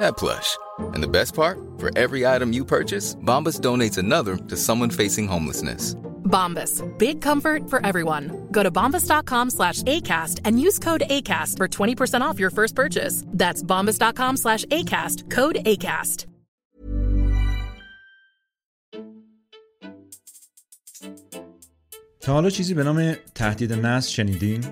that plush. And the best part? For every item you purchase, Bombas donates another to someone facing homelessness. Bombas. Big comfort for everyone. Go to bombas.com slash ACAST and use code ACAST for 20% off your first purchase. That's bombas.com slash ACAST. Code ACAST. تا حالا چیزی به نام تهدید نسل شنیدین؟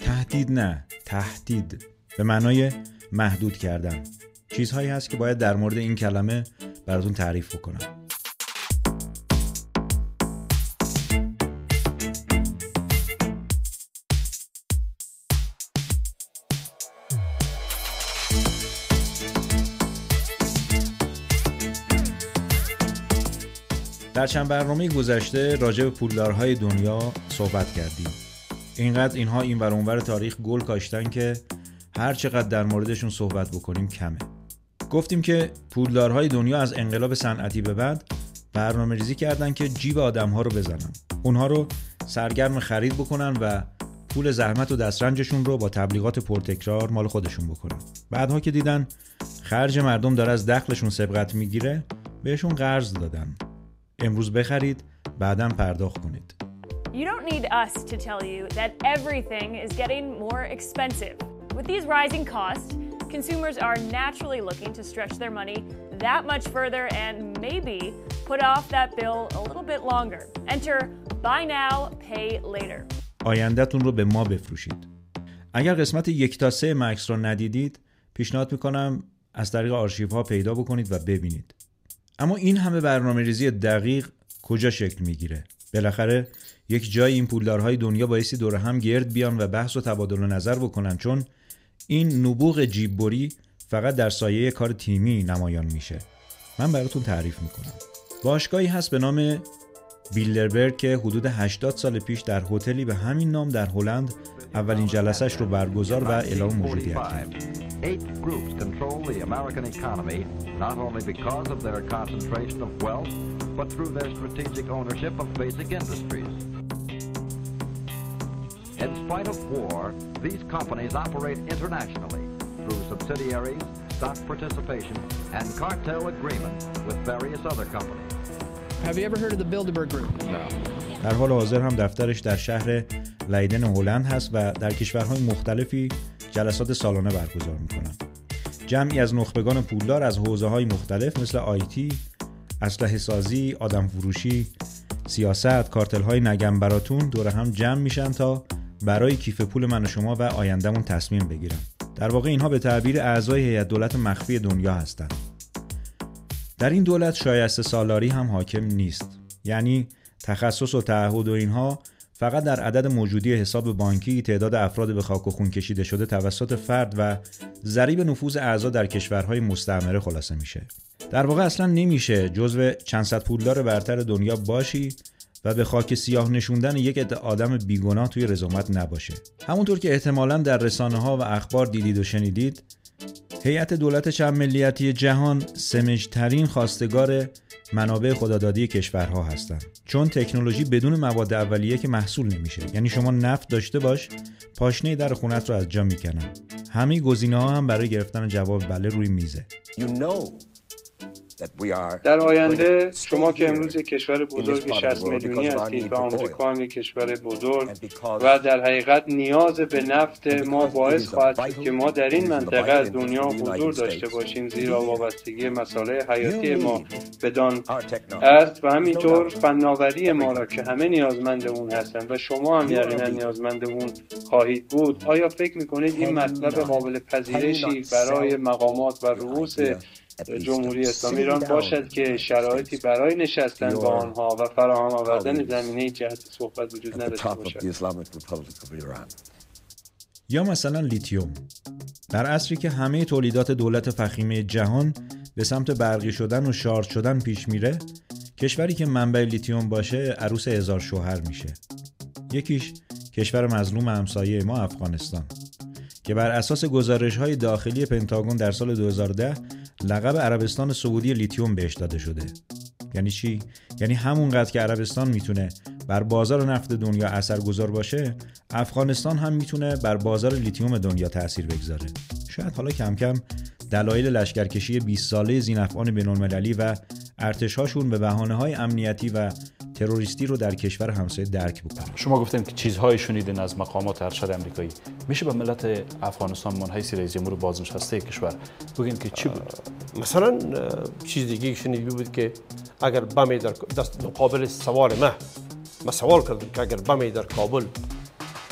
تهدید نه تهدید به معنای محدود کردن. چیزهایی هست که باید در مورد این کلمه براتون تعریف بکنم. در چند برنامه گذشته راجع به پولدارهای دنیا صحبت کردیم. اینقدر اینها این ور تاریخ گل کاشتن که هر چقدر در موردشون صحبت بکنیم کمه. گفتیم که پولدارهای دنیا از انقلاب صنعتی به بعد برنامه ریزی کردن که جیب آدم ها رو بزنن. اونها رو سرگرم خرید بکنن و پول زحمت و دسترنجشون رو با تبلیغات پرتکرار مال خودشون بکنن. بعدها که دیدن خرج مردم داره از دخلشون سبقت می‌گیره بهشون قرض دادن. امروز بخرید بعدا پرداخت کنید. You don't need us to tell you that everything is getting more expensive. With these rising costs, consumers are naturally looking to stretch their money that much further and maybe put off that bill a little bit longer. Enter buy now, pay later. آیندهتون رو به ما بفروشید اگر قسمت یک تا سه مکس رو ندیدید پیشنهاد می‌کنم از طریق آرشیف ها پیدا بکنید و ببینید اما این همه برنامه ریزی دقیق کجا شکل می‌گیره بالاخره یک جای این پولدارهای دنیا بایستی دور هم گرد بیان و بحث و تبادل و نظر بکنن چون این نبوغ جیببری فقط در سایه کار تیمی نمایان میشه. من براتون تعریف می‌کنم. باشگاهی هست به نام بیلدربرگ که حدود 80 سال پیش در هتلی به همین نام در هلند اولین جلسش رو برگزار و اعلام موجودیت کرد. Spite of war, these companies operate internationally through subsidiaries, stock participation, and cartel agreements with various other companies. Have you ever heard of the Bilderberg Group? در حال حاضر هم دفترش در شهر لیدن هلند هست و در کشورهای مختلفی جلسات سالانه برگزار می‌کنن جمعی از نخبگان پولدار از حوزه های مختلف مثل آیتی، اسلحه سازی، آدم فروشی، سیاست، کارتل های نگم براتون دور هم جمع میشن تا برای کیف پول من و شما و آیندهمون تصمیم بگیرن. در واقع اینها به تعبیر اعضای هیئت دولت مخفی دنیا هستند. در این دولت شایسته سالاری هم حاکم نیست. یعنی تخصص و تعهد و اینها فقط در عدد موجودی حساب بانکی تعداد افراد به خاک و خون کشیده شده توسط فرد و ضریب نفوذ اعضا در کشورهای مستعمره خلاصه میشه در واقع اصلا نمیشه جزو چند صد پولدار برتر دنیا باشی و به خاک سیاه نشوندن یک آدم بیگناه توی رزومت نباشه. همونطور که احتمالا در رسانه ها و اخبار دیدید و شنیدید هیئت دولت چند ملیتی جهان سمجترین خواستگار منابع خدادادی کشورها هستند. چون تکنولوژی بدون مواد اولیه که محصول نمیشه. یعنی شما نفت داشته باش پاشنه در خونت رو از جا می‌کنن. همه گزینه ها هم برای گرفتن جواب بله روی میزه. You know در آینده شما که امروز کشور بزرگ 60 میلیونی هستید و آمریکا هم کشور بزرگ و در حقیقت نیاز به نفت ما باعث خواهد شد که ما در این منطقه از دنیا حضور داشته باشیم زیرا وابستگی مسائل حیاتی ما بدان است و همینطور فناوری ما را که همه نیازمند اون هستند و شما هم یقینا نیازمند اون خواهید بود. آیا فکر می‌کنید این مطلب قابل پذیرشی برای مقامات و رؤوس جمهوری اسلامی ایران باشد که شرایطی برای نشستن با آنها و فراهم آوردن زمینه جهت صحبت وجود نداشته باشد. یا مثلا لیتیوم. در عصری که همه تولیدات دولت فخیمه جهان به سمت برقی شدن و شارژ شدن پیش میره کشوری که منبع لیتیوم باشه عروس هزار شوهر میشه. یکیش کشور مظلوم همسایه ما افغانستان که بر اساس گزارش های داخلی پنتاگون در سال 2010 لقب عربستان سعودی لیتیوم بهش داده شده. یعنی چی؟ یعنی همونقدر که عربستان می‌تونه بر بازار نفت دنیا اثرگذار باشه افغانستان هم می‌تونه بر بازار لیتیوم دنیا تاثیر بگذاره. شاید حالا کم کم دلایل لشکرکشی 20 ساله زینفعان بین‌المللی و ارتشهاشون به بهانه های امنیتی و تروریستی رو در کشور همسایه درک بکنه شما گفتیم که چیزهای شنیدین از مقامات ارشد امریکایی. میشه به ملت افغانستان من حیث رئیس جمهور بازنشسته کشور؟ بگین که چی بود؟ مثلا چیز دیگه شنیدی بود که اگر بمی در دست مقابل سوال ما ما سوال کردم که اگر بمی در کابل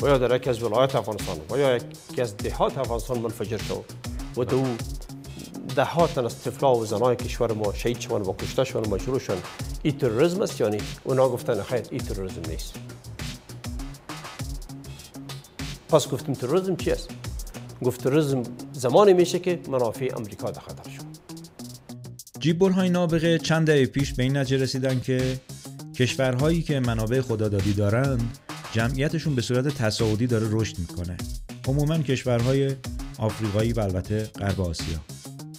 و یا در یکی از ولایت افغانستان و یا یکی از دهات افغانستان منفجر شد و دو ده ها تن از طفلا و زنای کشور ما شهید شوند و کشته شوند مجروح شوند. ای تروریسم است یعنی اونا گفتن خیر ای تروریسم نیست. پس گفتیم تروریسم چی است؟ گفت تروریسم زمانی میشه که منافع امریکا در خطر شد. جیب های نابغه چند دهه پیش به این نتیجه رسیدن که کشورهایی که منابع خدادادی دارند جمعیتشون به صورت تصاعدی داره رشد می‌کنه. عموما کشورهای آفریقایی و البته غرب آسیا.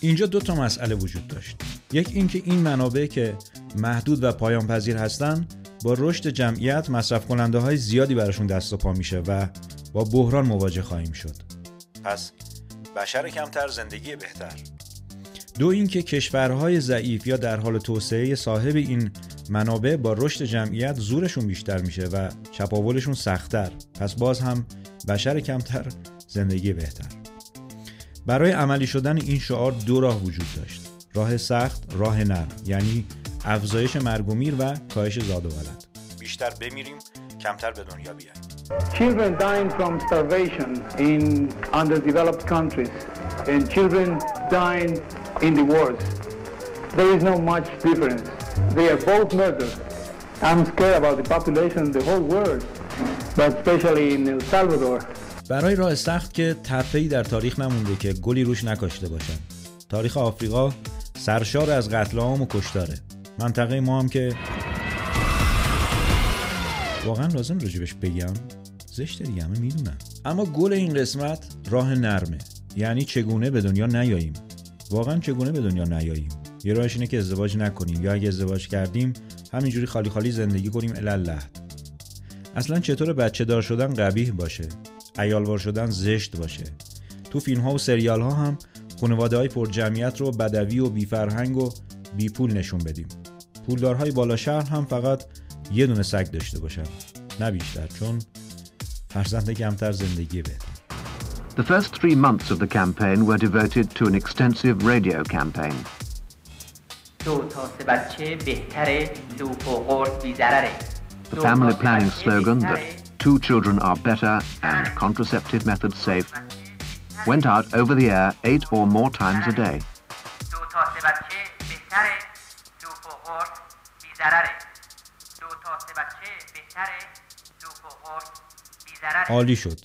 اینجا دو تا مسئله وجود داشت. یک اینکه این منابع که محدود و پایان پذیر هستن با رشد جمعیت مصرف کننده های زیادی براشون دست و پا میشه و با بحران مواجه خواهیم شد. پس بشر کمتر زندگی بهتر. دو اینکه کشورهای ضعیف یا در حال توسعه صاحب این منابع با رشد جمعیت زورشون بیشتر میشه و چپاولشون سختتر. پس باز هم بشر کمتر زندگی بهتر. برای عملی شدن این شعار دو راه وجود داشت راه سخت راه نرم یعنی افزایش مرگ و میر و کاهش زاد و ولد بیشتر بمیریم کمتر به دنیا بیاییم Children dying from starvation in underdeveloped countries and children dying in the wars. There is no much difference. They are both murders. I'm scared about the population in the whole world, but especially in El Salvador. برای راه سخت که تپه‌ای در تاریخ نمونده که گلی روش نکاشته باشن. تاریخ آفریقا سرشار از قتل عام و کشتاره. منطقه ما هم که واقعا لازم راجبش بگم زشت دیگه همه می‌دونن. اما گل این قسمت راه نرمه. یعنی چگونه به دنیا نیاییم؟ واقعا چگونه به دنیا نیاییم؟ یه راهش اینه که ازدواج نکنیم یا اگه ازدواج کردیم همینجوری خالی خالی زندگی کنیم الله اصلا چطور بچه دار شدن قبیح باشه؟ ایالوار شدن زشت باشه. تو فیلم ها و سریال ها هم خانواده های پر جمعیت رو بدوی و بی فرهنگ و بی پول نشون بدیم. پولدارهای بالا شهر هم فقط یه دونه سگ داشته باشن. نه بیشتر چون فرزند کمتر زندگی بهتر The first three months of the campaign were devoted to an extensive radio campaign. The family planning slogan that two children are better and contraceptive methods safe went out over the air eight or more times a day. عالی شد.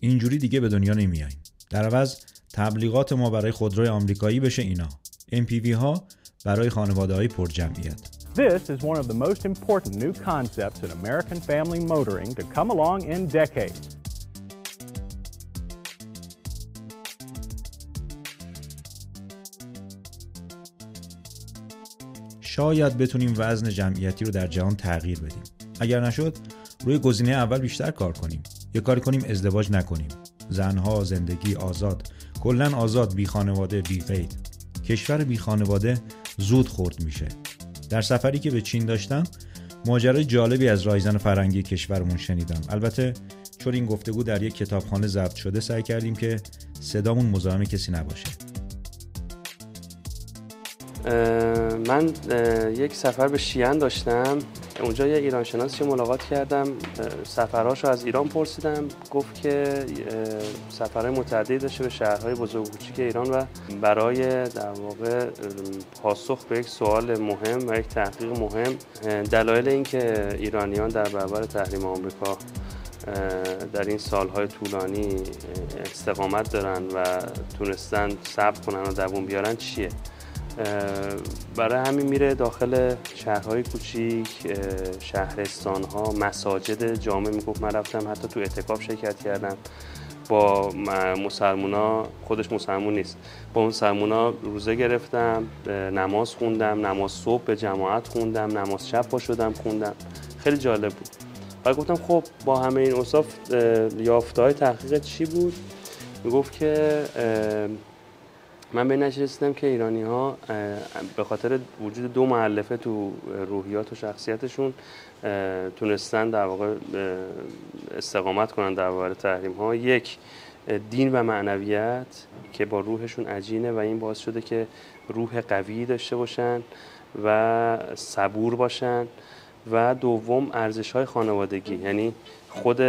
اینجوری دیگه به دنیا نمیاییم در عوض تبلیغات ما برای خودروی آمریکایی بشه اینا. MPV ها برای خانواده های پر جمعیت This is one of the most important new concepts in American family motoring to come along in decades. شاید بتونیم وزن جمعیتی رو در جهان تغییر بدیم. اگر نشد روی گزینه اول بیشتر کار کنیم. یه کاری کنیم ازدواج نکنیم. زنها زندگی آزاد. کلا آزاد بی خانواده بی قید. کشور بی خانواده زود خورد میشه. در سفری که به چین داشتم ماجرای جالبی از رایزن فرنگی کشورمون شنیدم. البته چون این گفتگو در یک کتابخانه ضبط شده سعی کردیم که صدامون مزاحم کسی نباشه. من یک سفر به شیان داشتم. اونجا یه ایران شناسی ملاقات کردم. سفرهاش از ایران پرسیدم. گفت که سفرهای متعددی داشته به شهرهای بزرگ و کوچیک ایران و برای در واقع پاسخ به یک سوال مهم و یک تحقیق مهم دلایل اینکه ایرانیان در برابر تحریم آمریکا در این سالهای طولانی استقامت دارن و تونستن صبر کنن و دوون بیارن چیه؟ برای همین میره داخل شهرهای کوچیک شهرستان ها مساجد جامع. می‌گفت من رفتم حتی تو اعتکاف شرکت کردم. با مسلمونا خودش مسلمون نیست. با مسلمونا روزه گرفتم نماز خوندم نماز صبح به جماعت خوندم نماز شب پا شدم خوندم. خیلی جالب بود. و گفتم خب با همه این اصاف یافته های تحقیق چی بود؟ می‌گفت که من به نشستم که ایرانی ها به خاطر وجود دو معلفه تو روحیات و شخصیتشون تونستن در واقع استقامت کنن در واقع تحریم ها یک دین و معنویت که با روحشون عجینه و این باعث شده که روح قوی داشته باشن و صبور باشن. و دوم ارزش های خانوادگی. یعنی خود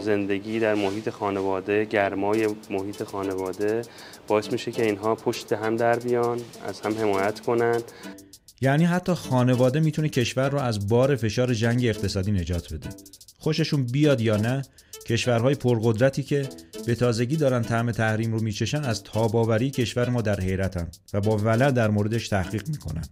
زندگی در محیط خانواده گرمای محیط خانواده باعث میشه که اینها پشت هم در بیان از هم حمایت کنن. یعنی حتی خانواده می‌تونه کشور رو از بار فشار جنگ اقتصادی نجات بده. خوششون بیاد یا نه کشورهای پرقدرتی که به تازگی دارن طعم تحریم رو میچشن از تاباوری کشور ما در حیرتن و با ولع در موردش تحقیق می‌کنن.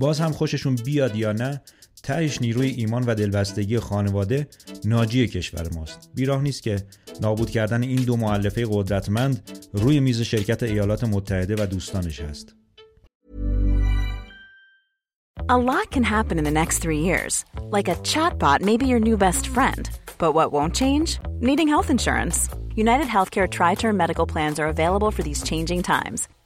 باز هم خوششون بیاد یا نه تهش نیروی ایمان و دلبستگی خانواده ناجی کشور ماست بیراه نیست که نابود کردن این دو معلفه قدرتمند روی میز شرکت ایالات متحده و دوستانش هست A lot can happen in the next three years. Like a chatbot may be your new best friend. But what won't change? Needing health insurance. United Healthcare Tri Term Medical Plans are available for these changing times.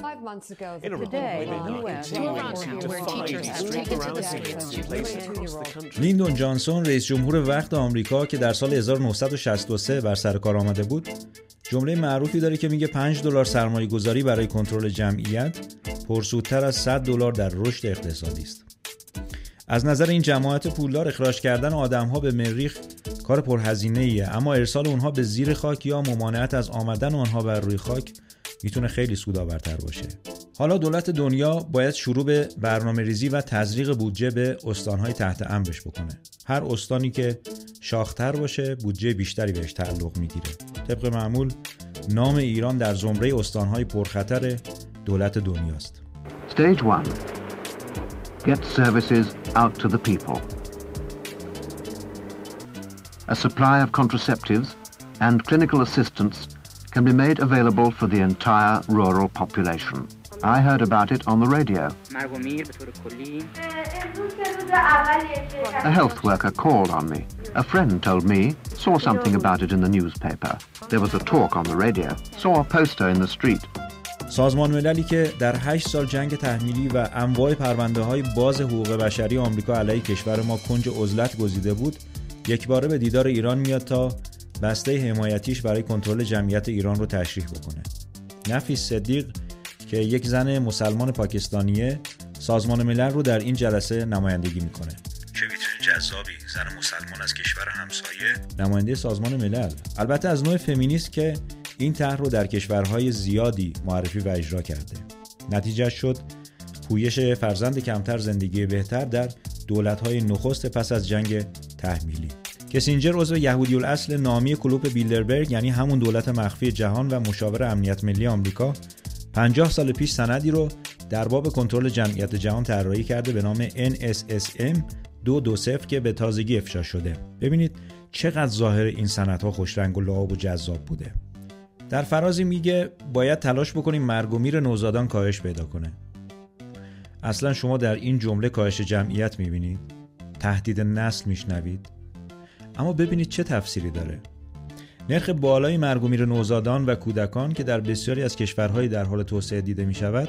Five months ago, the today, لیندون جانسون رئیس جمهور وقت آمریکا که در سال 1963 بر سر کار آمده بود جمله معروفی داره که میگه 5 دلار سرمایه گذاری برای کنترل جمعیت پرسودتر از 100 دلار در رشد اقتصادی است. از نظر این جماعت پولدار اخراج کردن آدمها به مریخ کار پرهزینه ایه اما ارسال اونها به زیر خاک یا ممانعت از آمدن آنها بر روی خاک می‌تونه خیلی سودآورتر باشه. حالا دولت دنیا باید شروع به برنامه ریزی و تزریق بودجه به استانهای تحت امرش بکنه. هر استانی که شاختر باشه بودجه بیشتری بهش تعلق می‌گیره. طبق معمول نام ایران در زمره استانهای پرخطر دولت دنیاست. Stage 1. Get services out to the people. A supply of contraceptives and clinical assistance can be made available for the entire rural population. I heard about it on the radio. A health worker called on me. A friend told me, saw something about it in the newspaper. There was a talk on the radio, saw a poster in the street. سازمان مللی که در 8 سال جنگ تحمیلی و انواع پرونده های باز حقوق بشری آمریکا علیه کشور ما کنج عزلت گزیده بود یک باره به دیدار ایران میاد تا بسته حمایتیش برای کنترل جمعیت ایران رو تشریح بکنه. نفیس صدیق که یک زن مسلمان پاکستانیه سازمان ملل رو در این جلسه نمایندگی می‌کنه. چه ویترین جذابی؟ زن مسلمان از کشور هم نماینده سازمان ملل. البته از نوع فمینیست که این طرح رو در کشورهای زیادی معرفی و اجرا کرده. نتیجه شد پویش فرزند کمتر زندگی بهتر در دولت‌های نخست پس از جنگ تحمیلی. کسینجر عضو یهودی الاصل نامی کلوب بیلدربرگ یعنی همون دولت مخفی جهان و مشاور امنیت ملی آمریکا 50 سال پیش سندی رو در باب کنترل جمعیت جهان طراحی کرده به نام NSSM 220 که به تازگی افشا شده. ببینید چقدر ظاهر این سندها خوشرنگ و لعاب و جذاب بوده. در فرازی میگه باید تلاش بکنیم مرگ و میر نوزادان کاهش پیدا کنه. اصلا شما در این جمله کاهش جمعیت می‌بینید؟ تهدید نسل میشنوید؟ اما ببینید چه تفسیری داره. نرخ بالای مرگ و میر نوزادان و کودکان که در بسیاری از کشورهای در حال توسعه دیده می شود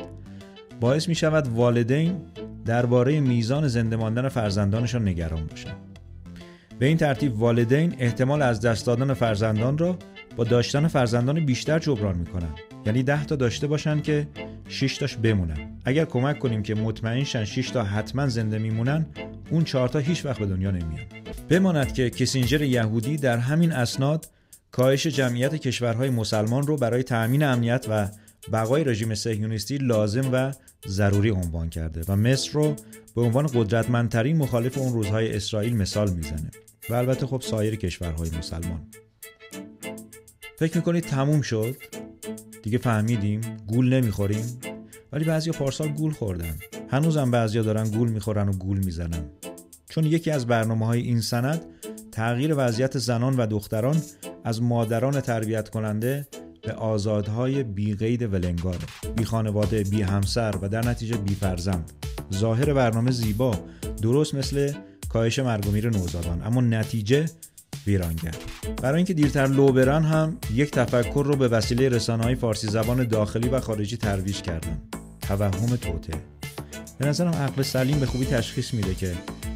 باعث می شود والدین درباره میزان زنده ماندن فرزندانشان نگران باشند. به این ترتیب والدین احتمال از دست دادن فرزندان را با داشتن فرزندان بیشتر جبران می‌کنن یعنی ده تا داشته باشن که 6 تاش بمونن اگر کمک کنیم که مطمئن شن 6 تا حتما زنده میمونن اون 4 تا هیچ وقت به دنیا نمیان بماند که کسینجر یهودی در همین اسناد کاهش جمعیت کشورهای مسلمان رو برای تأمین امنیت و بقای رژیم صهیونیستی لازم و ضروری عنوان کرده و مصر رو به عنوان قدرتمندترین مخالف اون روزهای اسرائیل مثال می‌زنه و البته خب سایر کشورهای مسلمان. فکر می‌کنید تموم شد؟ دیگه فهمیدیم؟ گول نمی‌خوریم؟ ولی بعضی پارسال گول خوردن. هنوزم بعضیا دارن گول می‌خورن و گول می‌زنن. چون یکی از برنامه های این سند تغییر وضعیت زنان و دختران از مادران تربیت کننده به آزادهای بی قید ولنگاره بی خانواده بی همسر و در نتیجه بی فرزند. ظاهر برنامه زیبا درست مثل کاهش مرگومیر نوزادان اما نتیجه ویرانگر. برای اینکه دیرتر لو برن هم یک تفکر رو به وسیله رسانه های فارسی زبان داخلی و خارجی ترویج کردن. توهم توته به نظرم عقل سلیم به خوبی تشخیص میده که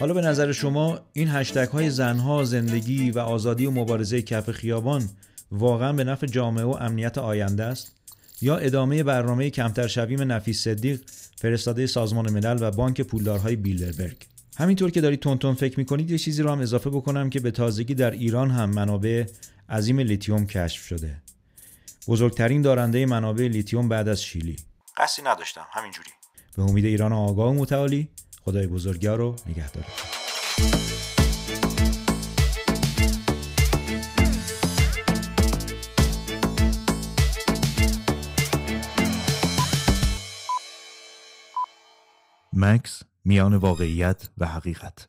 حالا به نظر شما این هشتگ های زنها، زندگی و آزادی و مبارزه کف خیابان واقعا به نفع جامعه و امنیت آینده است؟ یا ادامه برنامه کمتر شویم نفیس صدیق فرستاده سازمان ملل و بانک پولدارهای بیلدربرگ؟ همینطور که دارید تو ذهنتون فکر می‌کنید یه چیزی رو هم اضافه بکنم که به تازگی در ایران هم منابع عظیم لیتیوم کشف شده. بزرگترین دارنده منابع لیتیوم بعد از شیلی. قصدی نداشتم همینجوری. به امید ایران آگاه و متعالی. خدای بزرگیار رو نگهدار. مکس میان واقعیت و حقیقت.